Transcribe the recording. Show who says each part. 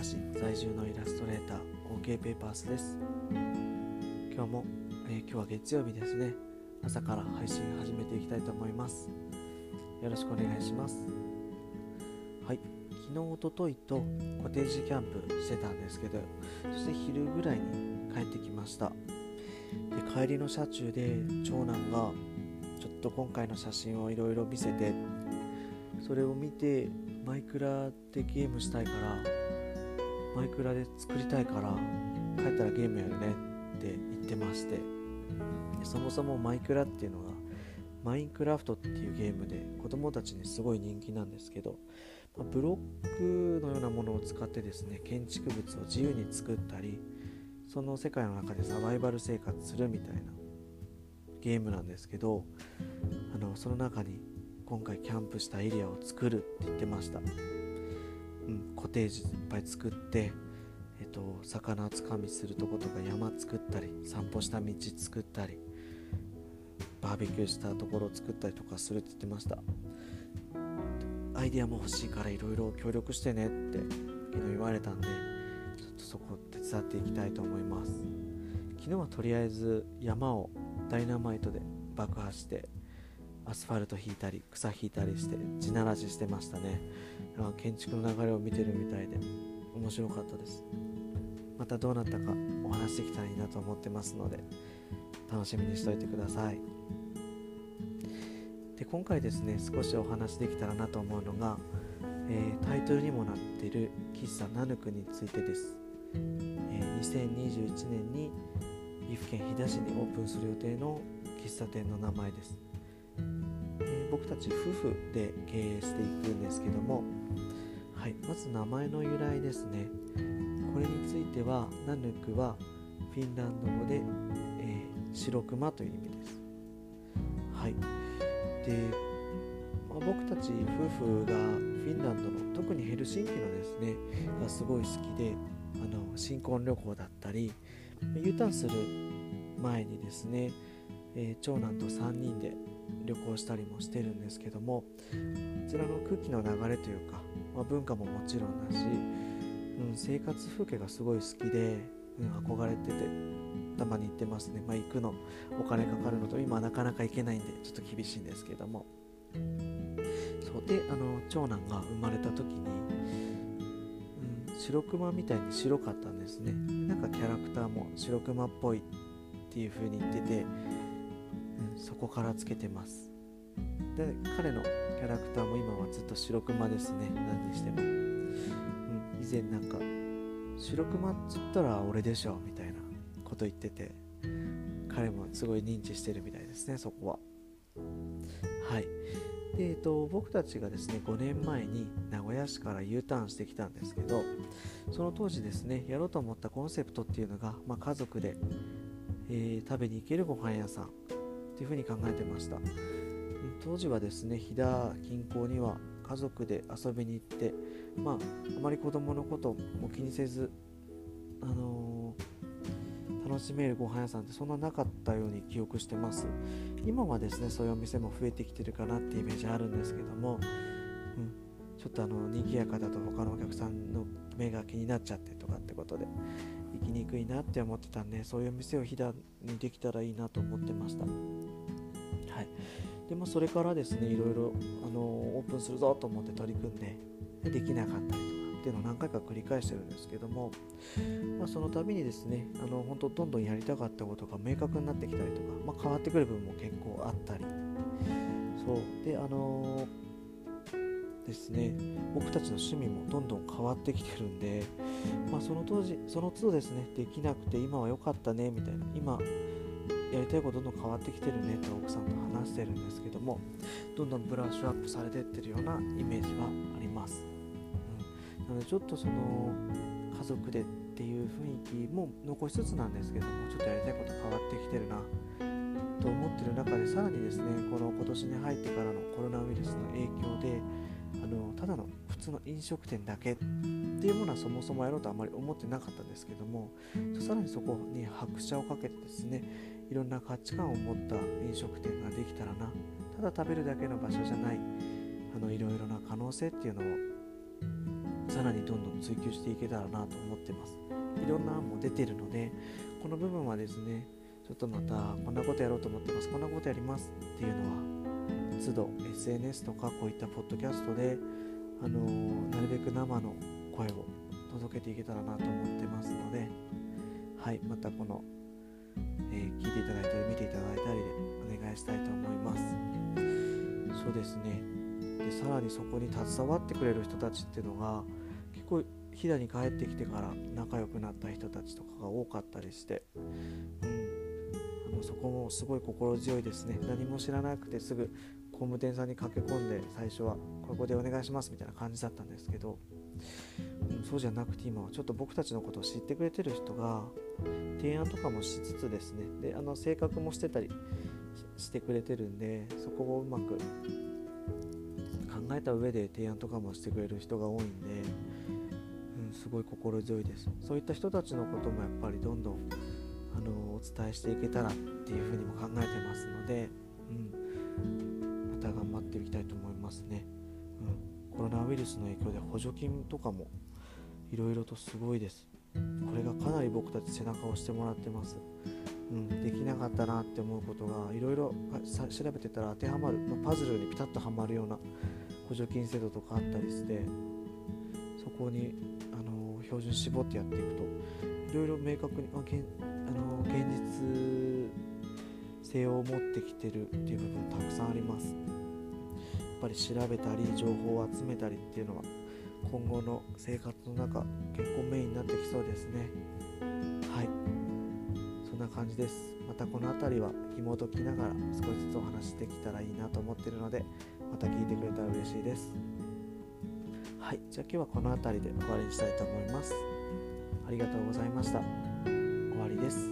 Speaker 1: 田市在住のイラストレーター OK ペーパースです。今日も、えー、今日は月曜日ですね。朝から配信始めていきたいと思います。よろしくお願いします。はい。昨日おとといとコテージキャンプしてたんですけどそして昼ぐらいに帰ってきました。で帰りの車中で長男がちょっと今回の写真をいろいろ見せてそれを見てマイクラでゲームしたいからマイクラで作りたいから帰ったらゲームやるねって言ってまして。そもそもマイクラっていうのがマインクラフトっていうゲームで子供たちにすごい人気なんですけど、まブロックのようなものを使ってですね建築物を自由に作ったりその世界の中でサバイバル生活するみたいなゲームなんですけどあのその中に今回キャンプしたエリアを作るって言ってました、うん、コテージいっぱい作ってえっと魚つかみするとことか山作ったり散歩した道作ったりバーベキューしたところを作ったりとかするって言ってました。アイディアも欲しいからいろいろ協力してねって昨日言われたんでちょっとそこ手伝っていきたいと思います。昨日はとりあえず山をダイナマイトで爆破してアスファルト引いたり草引いたりして地ならししてましたね。建築の流れを見てるみたいで面白かったです。またどうなったかお話できたらいいなと思ってますので楽しみにしといてください。で今回ですね少しお話できたらなと思うのが、えー、タイトルにもなっている喫茶ナヌクについてです、えー、2021年に岐阜県飛騨市にオープンする予定の喫茶店の名前です。僕たち夫婦で経営していくんですけども、はい、まず名前の由来ですね。これについてはナヌクはフィンランド語で、えー、白熊という意味です。はい。で、まあ、僕たち夫婦がフィンランドの特にヘルシンキのですねがすごい好きであの新婚旅行だったり U ターンする前にですね、えー、長男と3人で旅行したりもしてるんですけどもこちらの空気の流れというか、まあ、文化ももちろんだし、うん、生活風景がすごい好きで、うん、憧れててたまに行ってますね、まあ、行くのお金かかるのと今はなかなか行けないんでちょっと厳しいんですけども。そうであの長男が生まれた時に、うん、白熊みたいに白かったんですね。なんかキャラクターも白熊っぽいっていう風に言っててそこからつけてます。で彼のキャラクターも今はずっと白熊ですね。何にしても、うん、以前なんか白熊っつったら俺でしょみたいなこと言ってて彼もすごい認知してるみたいですねそこは。はい。で、えっと、僕たちがですね5年前に名古屋市から U ターンしてきたんですけどその当時ですねやろうと思ったコンセプトっていうのが、まあ、家族で、えー、食べに行けるご飯屋さん。っていうふうに考えてました。当時はですね飛騨近郊には家族で遊びに行ってまああまり子供のことも気にせずあのー、楽しめるご飯屋さんってそんななかったように記憶してます。今はですねそういうお店も増えてきてるかなってイメージあるんですけども、うん、ちょっとあの賑やかだと他のお客さんの目が気になっちゃってとかってことで行きにくいなって思ってたんでそういう店を飛騨にできたらいいなと思ってました。はい。でもそれからですねいろいろあのオープンするぞと思って取り組んででできなかったりとかっていうのを何回か繰り返してるんですけども、まあ、その度にですねあの本当どんどんやりたかったことが明確になってきたりとか、まあ、変わってくる部分も結構あったり。そう。であのー、ですね僕たちの趣味もどんどん変わってきてるんで、まあ、その当時その都度ですねできなくて今は良かったねみたいな今やりたいことどんどん変わってきてるねと奥さんと話してるんですけどもどんどんブラッシュアップされてってるようなイメージはあります、うん、なのでちょっとその家族でっていう雰囲気も残しつつなんですけどもちょっとやりたいこと変わってきてるなと思ってる中でさらにですねこの今年に入ってからのコロナウイルスの影響であのただの普通の飲食店だけっていうものはそもそもやろうとあまり思ってなかったんですけどもさらにそこに拍車をかけてですねいろんな価値観を持った飲食店ができたらな。ただ食べるだけの場所じゃない。あのいろいろな可能性っていうのをさらにどんどん追求していけたらなと思ってます。いろんな案も出てるのでこの部分はですねちょっとまたこんなことやろうと思ってます。こんなことやりますっていうのは都度 SNS とかこういったポッドキャストであのー、なるべく生の声を届けていけたらなと思ってますのではいまたこの、そうですね。でさらにそこに携わってくれる人たちっていうのが結構飛騨に帰ってきてから仲良くなった人たちとかが多かったりして、うん、あのそこもすごい心強いですね。何も知らなくてすぐ工務店さんに駆け込んで最初はここでお願いしますみたいな感じだったんですけど、うん、そうじゃなくて今はちょっと僕たちのことを知ってくれてる人が提案とかもしつつですね。であの性格もしてたりしてくれてるんでそこをうまく考えた上で提案とかもしてくれる人が多いんで、うん、すごい心強いです。そういった人たちのこともやっぱりどんどんあのお伝えしていけたらっていうふうにも考えてますので、うん、また頑張っていきたいと思いますね、うん、コロナウイルスの影響で補助金とかもいろいろとすごいです。これがかなり僕たち背中を押してもらってます。うん、できなかったなって思うことがいろいろ調べてたら当てはまる、まあ、パズルにピタッとはまるような補助金制度とかあったりしてそこにあの標準絞ってやっていくといろいろ明確に、まあ、現あの現実性を持ってきてるっていう部分たくさんあります。やっぱり調べたり情報を集めたりっていうのは今後の生活の中結構メインになってきそうですね。はい。な感じです。またこの辺りは紐解きながら少しずつお話できたらいいなと思ってるのでまた聞いてくれたら嬉しいです。はいじゃあ今日はこの辺りで終わりにしたいと思います。ありがとうございました。終わりです。